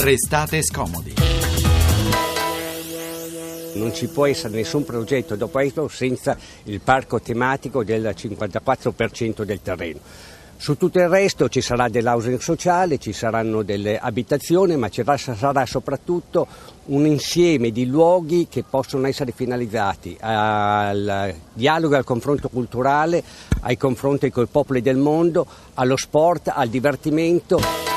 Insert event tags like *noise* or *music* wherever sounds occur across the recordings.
Restate scomodi. Non ci può essere nessun progetto dopo Expo senza il parco tematico del 54% del terreno. Su tutto il resto ci sarà dell'housing sociale, ci saranno delle abitazioni, ma ci sarà soprattutto un insieme di luoghi che possono essere finalizzati al dialogo e al confronto culturale, ai confronti con i popoli del mondo, allo sport, al divertimento.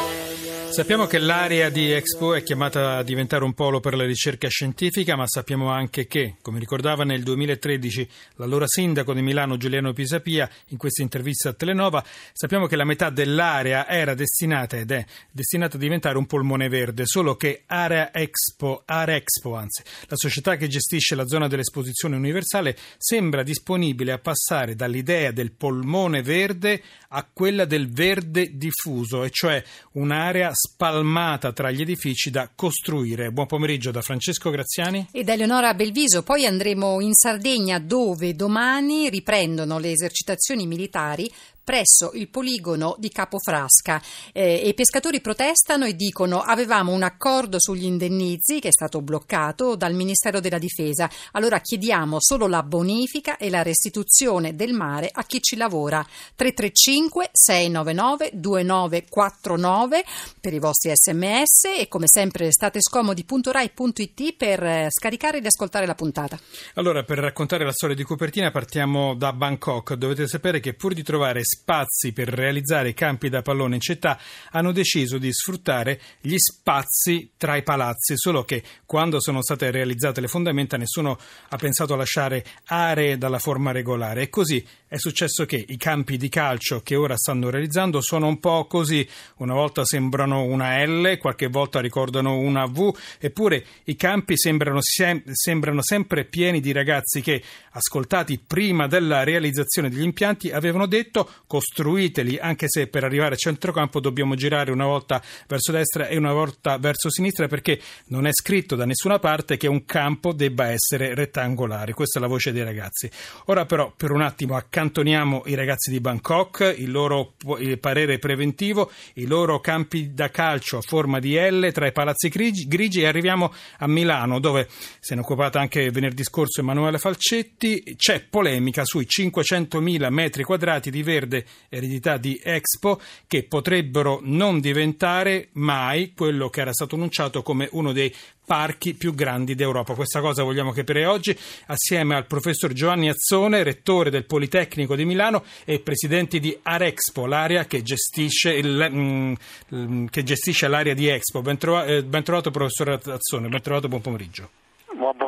Sappiamo che l'area di Expo è chiamata a diventare un polo per la ricerca scientifica, ma sappiamo anche che, come ricordava nel 2013 l'allora sindaco di Milano Giuliano Pisapia in questa intervista a Telenova, sappiamo che la metà dell'area era destinata ed è destinata a diventare un polmone verde, solo che Area Expo, Area Expo anzi, la società che gestisce la zona dell'esposizione universale, sembra disponibile a passare dall'idea del polmone verde a quella del verde diffuso, e cioè un'area spalmata tra gli edifici da costruire. Buon pomeriggio da Francesco Graziani e da Eleonora Belviso. Poi andremo in Sardegna dove domani riprendono le esercitazioni militari presso il poligono di Capofrasca eh, i pescatori protestano e dicono avevamo un accordo sugli indennizi che è stato bloccato dal Ministero della Difesa, allora chiediamo solo la bonifica e la restituzione del mare a chi ci lavora. 335 699 2949 per i vostri sms e come sempre state scomodi.rai.it per eh, scaricare ed ascoltare la puntata. Allora per raccontare la storia di copertina partiamo da Bangkok, dovete sapere che pur di trovare spazi per realizzare campi da pallone in città hanno deciso di sfruttare gli spazi tra i palazzi, solo che quando sono state realizzate le fondamenta nessuno ha pensato a lasciare aree dalla forma regolare. E così è successo che i campi di calcio che ora stanno realizzando sono un po' così, una volta sembrano una L, qualche volta ricordano una V, eppure i campi sembrano, sem- sembrano sempre pieni di ragazzi che, ascoltati prima della realizzazione degli impianti, avevano detto costruiteli, anche se per arrivare a centrocampo dobbiamo girare una volta verso destra e una volta verso sinistra perché non è scritto da nessuna parte che un campo debba essere rettangolare. Questa è la voce dei ragazzi. Ora però per un attimo accantoniamo i ragazzi di Bangkok, il loro il parere preventivo, i loro campi da calcio a forma di L tra i palazzi grigi, grigi e arriviamo a Milano dove se ne è occupata anche venerdì scorso Emanuele Falcetti. C'è polemica sui 500.000 metri quadrati di verde eredità di Expo che potrebbero non diventare mai quello che era stato annunciato come uno dei parchi più grandi d'Europa. Questa cosa vogliamo capire oggi assieme al professor Giovanni Azzone, rettore del Politecnico di Milano e presidente di Arexpo, l'area che gestisce, il, mm, che gestisce l'area di Expo. Ben, eh, ben trovato professor Azzone, ben trovato, buon pomeriggio.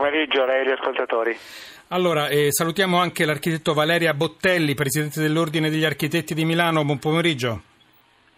Buon pomeriggio a lei e agli ascoltatori. Allora, eh, salutiamo anche l'architetto Valeria Bottelli, presidente dell'Ordine degli Architetti di Milano. Buon pomeriggio.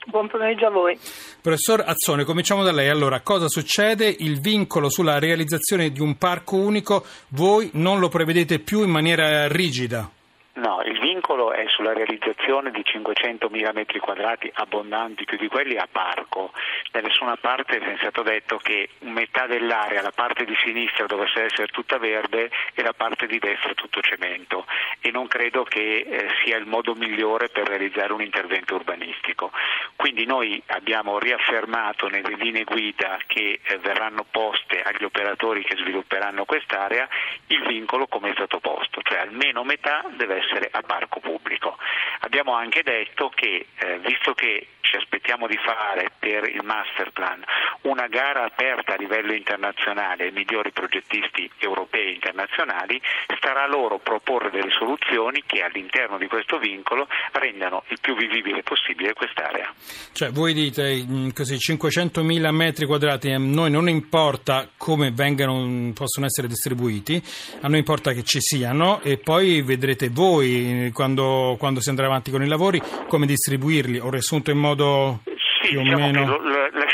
Buon pomeriggio a voi. Professor Azzone, cominciamo da lei. Allora, cosa succede? Il vincolo sulla realizzazione di un parco unico, voi non lo prevedete più in maniera rigida? No, il vincolo è sulla realizzazione di 500.000 metri quadrati abbondanti, più di quelli a parco. Da nessuna parte è stato detto che metà dell'area, la parte di sinistra dovesse essere tutta verde e la parte di destra tutto cemento e non credo che eh, sia il modo migliore per realizzare un intervento urbanistico. Quindi noi abbiamo riaffermato nelle linee guida che eh, verranno poste agli operatori che svilupperanno quest'area il vincolo come è stato posto, cioè almeno metà deve essere a parco pubblico. Abbiamo anche detto che, eh, visto che ci aspettiamo di fare per il master plan una gara aperta a livello internazionale ai migliori progettisti europei e internazionali, starà a loro proporre delle soluzioni che all'interno di questo vincolo rendano il più vivibile possibile quest'area. Cioè, voi dite mm, così 500.000 metri quadrati, a noi non importa come vengano, possono essere distribuiti, a noi importa che ci siano e poi vedrete voi quando, quando si andrà avanti con i lavori come distribuirli. Ho riassunto in modo sì, più diciamo o meno...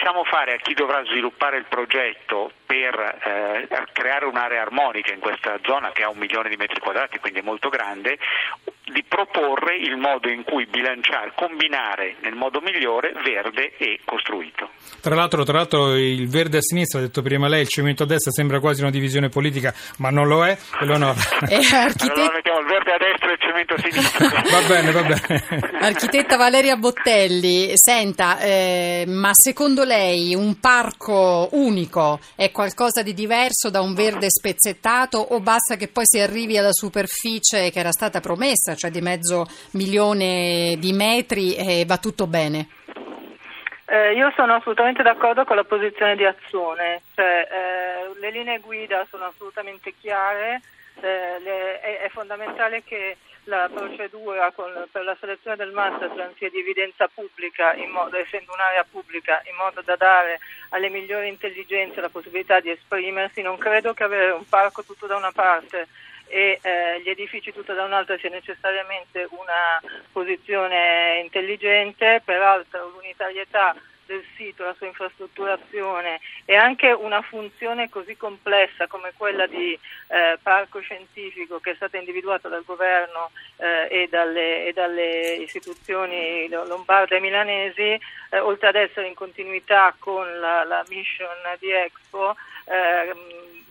Lasciamo fare a chi dovrà sviluppare il progetto per eh, creare un'area armonica in questa zona che ha un milione di metri quadrati, quindi è molto grande, di proporre il modo in cui bilanciare, combinare nel modo migliore verde e costruito. Tra l'altro, tra l'altro il verde a sinistra, ha detto prima lei, il cemento a destra sembra quasi una divisione politica, ma non lo è. E lo no. *laughs* *laughs* allora mettiamo il verde a destra e il riconoscimento a sinistra. *laughs* va bene, va bene. *laughs* Architetta Valeria Bottelli, senta, eh, ma secondo lei un parco unico è qualcosa di diverso da un verde spezzettato o basta che poi si arrivi alla superficie che era stata promessa, cioè di mezzo milione di metri e va tutto bene? Eh, io sono assolutamente d'accordo con la posizione di Azione, cioè, eh, le linee guida sono assolutamente chiare, eh, le, è, è, fondamentale che la procedura con, per la selezione del masterplan sia di evidenza pubblica, modo, essendo un'area pubblica, in modo da dare alle migliori intelligenze la possibilità di esprimersi. Non credo che avere un parco tutto da una parte e eh, gli edifici tutto da un'altra sia necessariamente una posizione intelligente, peraltro l'unitarietà del sito, la sua infrastrutturazione e anche una funzione così complessa come quella di eh, parco scientifico che è stata individuata dal governo eh, e, dalle, e, dalle, istituzioni lombarde e milanesi, eh, oltre ad essere in continuità con la, la mission di Expo, ehm,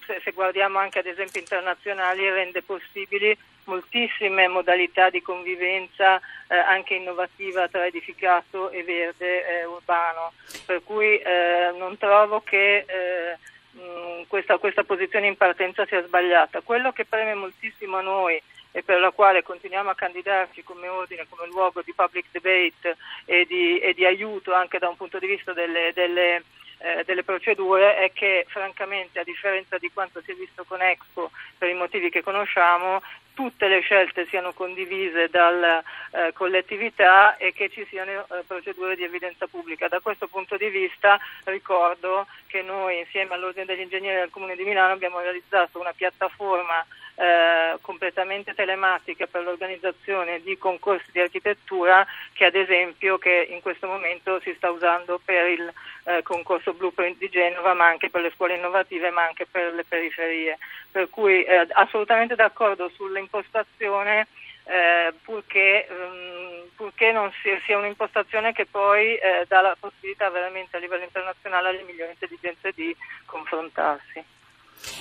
se, se guardiamo anche ad esempio internazionali, rende possibili moltissime modalità di convivenza eh, anche innovativa tra edificato e verde eh, urbano, per cui eh, non trovo che eh, mh, questa, questa posizione in partenza sia sbagliata. Quello che preme moltissimo a noi e per la quale continuiamo a candidarci come ordine, come luogo di public debate e di, e di aiuto anche da un punto di vista delle, delle eh, delle procedure è che francamente a differenza di quanto si è visto con Expo per i motivi che conosciamo tutte le scelte siano condivise dalla eh, collettività e che ci siano eh, procedure di evidenza pubblica. Da questo punto di vista ricordo che noi insieme all'Ordine degli Ingegneri del Comune di Milano abbiamo realizzato una piattaforma eh, completamente telematica per l'organizzazione di concorsi di architettura che ad esempio che in questo momento si sta usando per il eh, concorso Blueprint di Genova ma anche per le scuole innovative ma anche per le periferie. Per cui eh, assolutamente d'accordo sull'impostazione eh, purché, um, purché, non sia, sia, un'impostazione che poi eh, dà la possibilità veramente a livello internazionale alle migliori intelligenze di confrontarsi.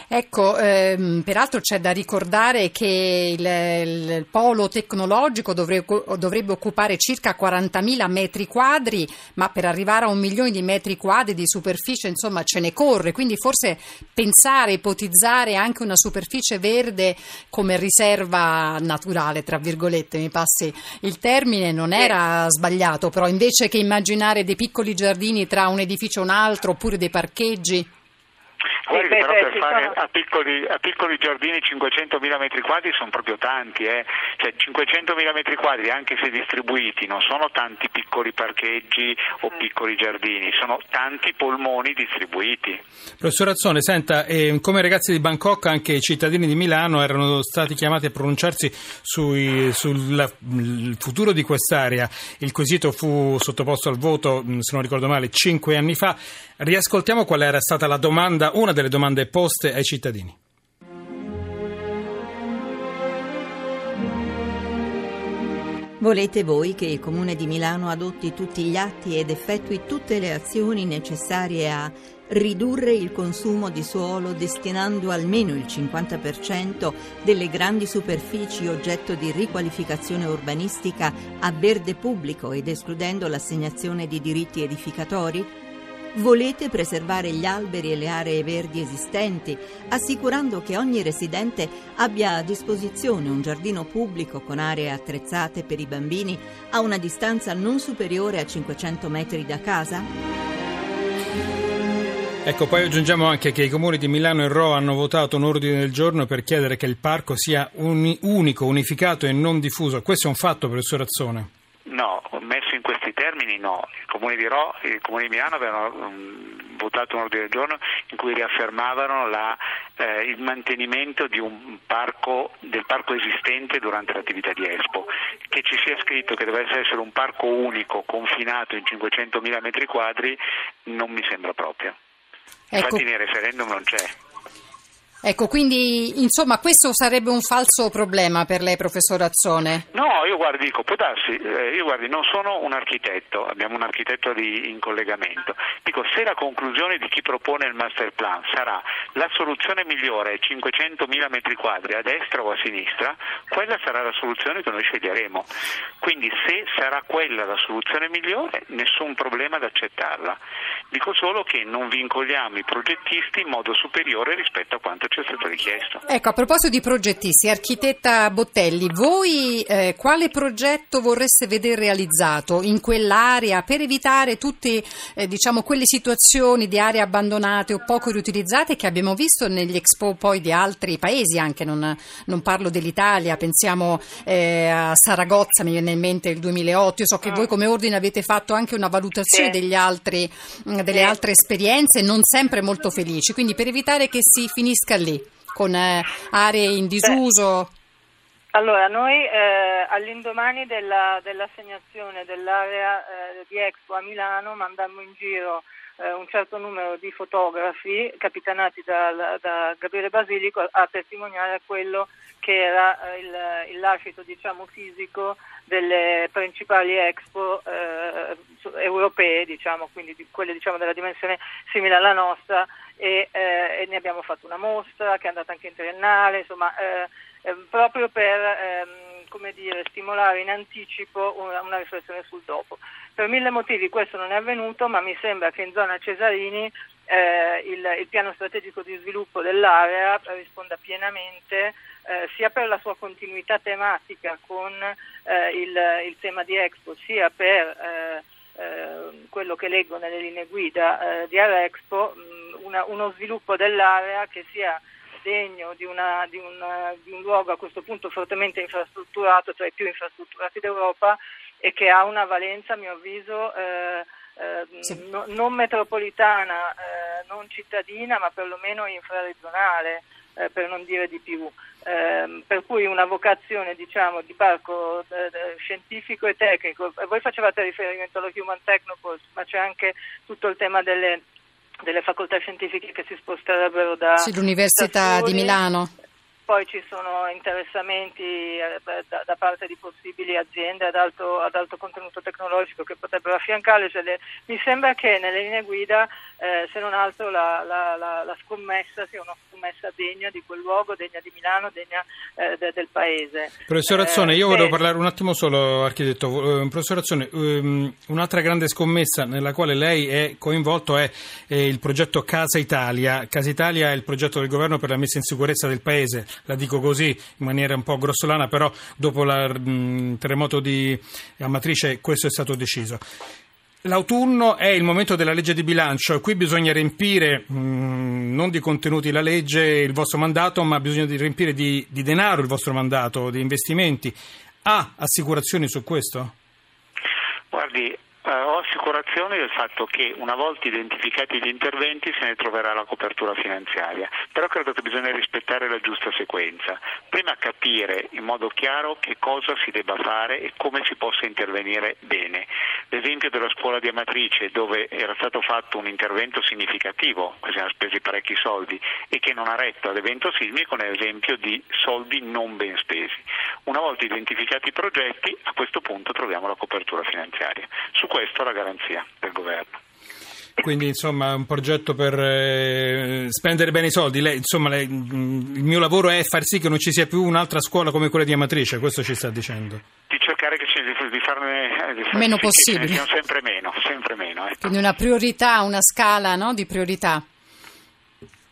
Ecco, ehm, peraltro c'è da ricordare che il, il polo tecnologico dovrebbe, dovrebbe, occupare circa 40.000 metri quadri, ma per arrivare a un milione di metri quadri di superficie, insomma, ce ne corre, quindi forse pensare, ipotizzare anche una superficie verde come riserva naturale, tra virgolette, mi passi il termine, non era sbagliato, però invece che immaginare dei piccoli giardini tra un edificio e un altro oppure dei parcheggi Guardi che però per fare a piccoli, a piccoli, giardini 500.000 metri quadri sono proprio tanti, eh? cioè 500.000 metri quadri anche se distribuiti non sono tanti piccoli parcheggi o piccoli giardini, sono tanti polmoni distribuiti. Professor Azzone, senta, eh, come ragazzi di Bangkok anche i cittadini di Milano erano stati chiamati a pronunciarsi sui, sul futuro di quest'area. Il quesito fu sottoposto al voto, se non ricordo male, cinque anni fa. Riascoltiamo qual era stata la domanda, una delle domande poste ai cittadini. Volete voi che il Comune di Milano adotti tutti gli atti ed effettui tutte le azioni necessarie a ridurre il consumo di suolo destinando almeno il 50% delle grandi superfici oggetto di riqualificazione urbanistica a verde pubblico ed escludendo l'assegnazione di diritti edificatori? Volete preservare gli alberi e le aree verdi esistenti, assicurando che ogni residente abbia a disposizione un giardino pubblico con aree attrezzate per i bambini a una distanza non superiore a 500 metri da casa? Ecco, poi aggiungiamo anche che i comuni di Milano e Rho hanno votato un ordine del giorno per chiedere che il parco sia uni- unico, unificato e non diffuso. Questo è un fatto, professor Azzone? No, messo in questi termini no. Il Comune di Ro e il Comune di Milano avevano um, votato un ordine del giorno in cui riaffermavano la, eh, il mantenimento parco, del parco esistente durante l'attività di Expo. Che ci sia scritto che deve essere un parco unico confinato in 500.000 metri quadri non mi sembra proprio. Ecco. Infatti nel referendum non c'è. Ecco, quindi insomma questo sarebbe un falso problema per lei, professor Azzone? No, io guardi, dico, può darsi, eh, io guardi, non sono un architetto, abbiamo un architetto di, in collegamento. Dico, se la conclusione di chi propone il master plan sarà la soluzione migliore è 500.000 metri quadri a destra o a sinistra, quella sarà la soluzione che noi sceglieremo. Quindi se sarà quella la soluzione migliore, nessun problema ad accettarla. Dico solo che non vincoliamo i progettisti in modo superiore rispetto a quanto ci è stato richiesto. Ecco, a proposito di progettisti, architetta Bottelli, voi eh, quale progetto vorreste vedere realizzato in quell'area per evitare tutte eh, diciamo, quelle situazioni di aree abbandonate o poco riutilizzate che abbiamo visto negli expo poi di altri paesi, anche non, non parlo dell'Italia, pensiamo eh, a Saragozza, mi viene in mente il 2008, io so che mm. voi come ordine avete fatto anche una valutazione sì. altri, delle altre esperienze non sempre molto felici, quindi per evitare che si finisca lì, con eh, aree in disuso? Allora, noi eh, all'indomani della, dell'assegnazione dell'area eh, di Expo a Milano mandammo in giro eh, un certo numero di fotografi capitanati da, da Gabriele Basilico a testimoniare quello che era eh, il, il lascito diciamo, fisico delle principali expo eh, europee, diciamo, quindi di quelle diciamo, della dimensione simile alla nostra e, eh, e, ne abbiamo fatto una mostra che è andata anche in triennale, insomma, eh, proprio per ehm, dire, stimolare in anticipo una, una, riflessione sul dopo. Per mille motivi questo non è avvenuto, ma mi sembra che in zona Cesarini eh, il, il, piano strategico di sviluppo dell'area risponda pienamente eh, sia per la sua continuità tematica con eh, il, il, tema di Expo, sia per eh, eh, quello che leggo nelle linee guida di Arexpo, mh, una, uno sviluppo dell'area che sia degno di, una, di, un, di, un, luogo a questo punto fortemente infrastrutturato, tra i più infrastrutturati d'Europa e che ha una valenza, a mio avviso, eh, eh, sì. no, non metropolitana, eh, non cittadina, ma perlomeno infraregionale, eh, per non dire di più. Ehm, per cui una vocazione diciamo, di parco eh, scientifico e tecnico. Voi facevate riferimento allo Human Technopole, ma c'è anche tutto il tema delle delle facoltà scientifiche che si sposterebbero da sì, l'Università da di Milano poi ci sono interessamenti eh, da, da, parte di possibili aziende ad alto, ad alto contenuto tecnologico che potrebbero affiancare. Cioè le, mi sembra che nelle linee guida, eh, se non altro, la, la, la, la, scommessa sia una scommessa degna di quel luogo, degna di Milano, degna eh, de, del paese. Professor Azzone, io eh, volevo parlare un attimo solo, architetto. Eh, professor Azzone, um, un'altra grande scommessa nella quale lei è coinvolto è il progetto Casa Italia. Casa Italia è il progetto del governo per la messa in sicurezza del paese la dico così in maniera un po' grossolana, però dopo il terremoto di Amatrice questo è stato deciso. L'autunno è il momento della legge di bilancio e qui bisogna riempire mh, non di contenuti la legge, il vostro mandato, ma bisogna riempire di, di denaro il vostro mandato, di investimenti. Ha assicurazioni su questo? Guardi, Ho assicurazione del fatto che una volta identificati gli interventi se ne troverà la copertura finanziaria, però credo che bisogna rispettare la giusta sequenza. Prima capire in modo chiaro che cosa si debba fare e come si possa intervenire bene. L'esempio della scuola di Amatrice dove era stato fatto un intervento significativo, si sono spesi parecchi soldi e che non ha retto all'evento sismico è un esempio di soldi non ben spesi. Una volta identificati i progetti a questo punto troviamo la copertura finanziaria. Su questo la garanzia del governo. Quindi insomma un progetto per eh, spendere bene i soldi. Lei, insomma, lei, mm, il mio lavoro è far sì che non ci sia più un'altra scuola come quella di Amatrice, questo ci sta dicendo. Di cercare che ci, di meno sì, possibile. sempre meno, sempre meno. Ecco. Quindi una priorità, una scala no, di priorità.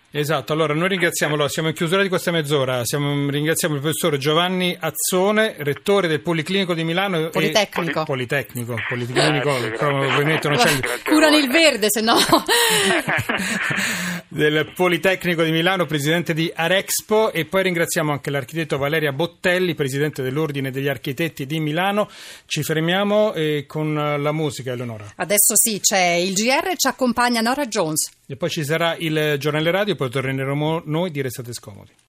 Esatto, allora noi ringraziamo, siamo in chiusura di questa mezz'ora, siamo, ringraziamo il professor Giovanni Azzone, rettore del Policlinico di Milano. Politecnico. E, Politecnico, Policlinico, ovviamente non c'è il... Curano il verde, se no... *laughs* del Politecnico di Milano, presidente di Arexpo e poi ringraziamo anche l'architetto Valeria Bottelli, presidente dell'Ordine degli Architetti di Milano. Ci fermiamo eh, con la musica, Eleonora. Adesso sì, c'è il GR, ci accompagna Nora Jones. E poi ci sarà il giornale radio, poi torneremo noi di Restate Scomodi.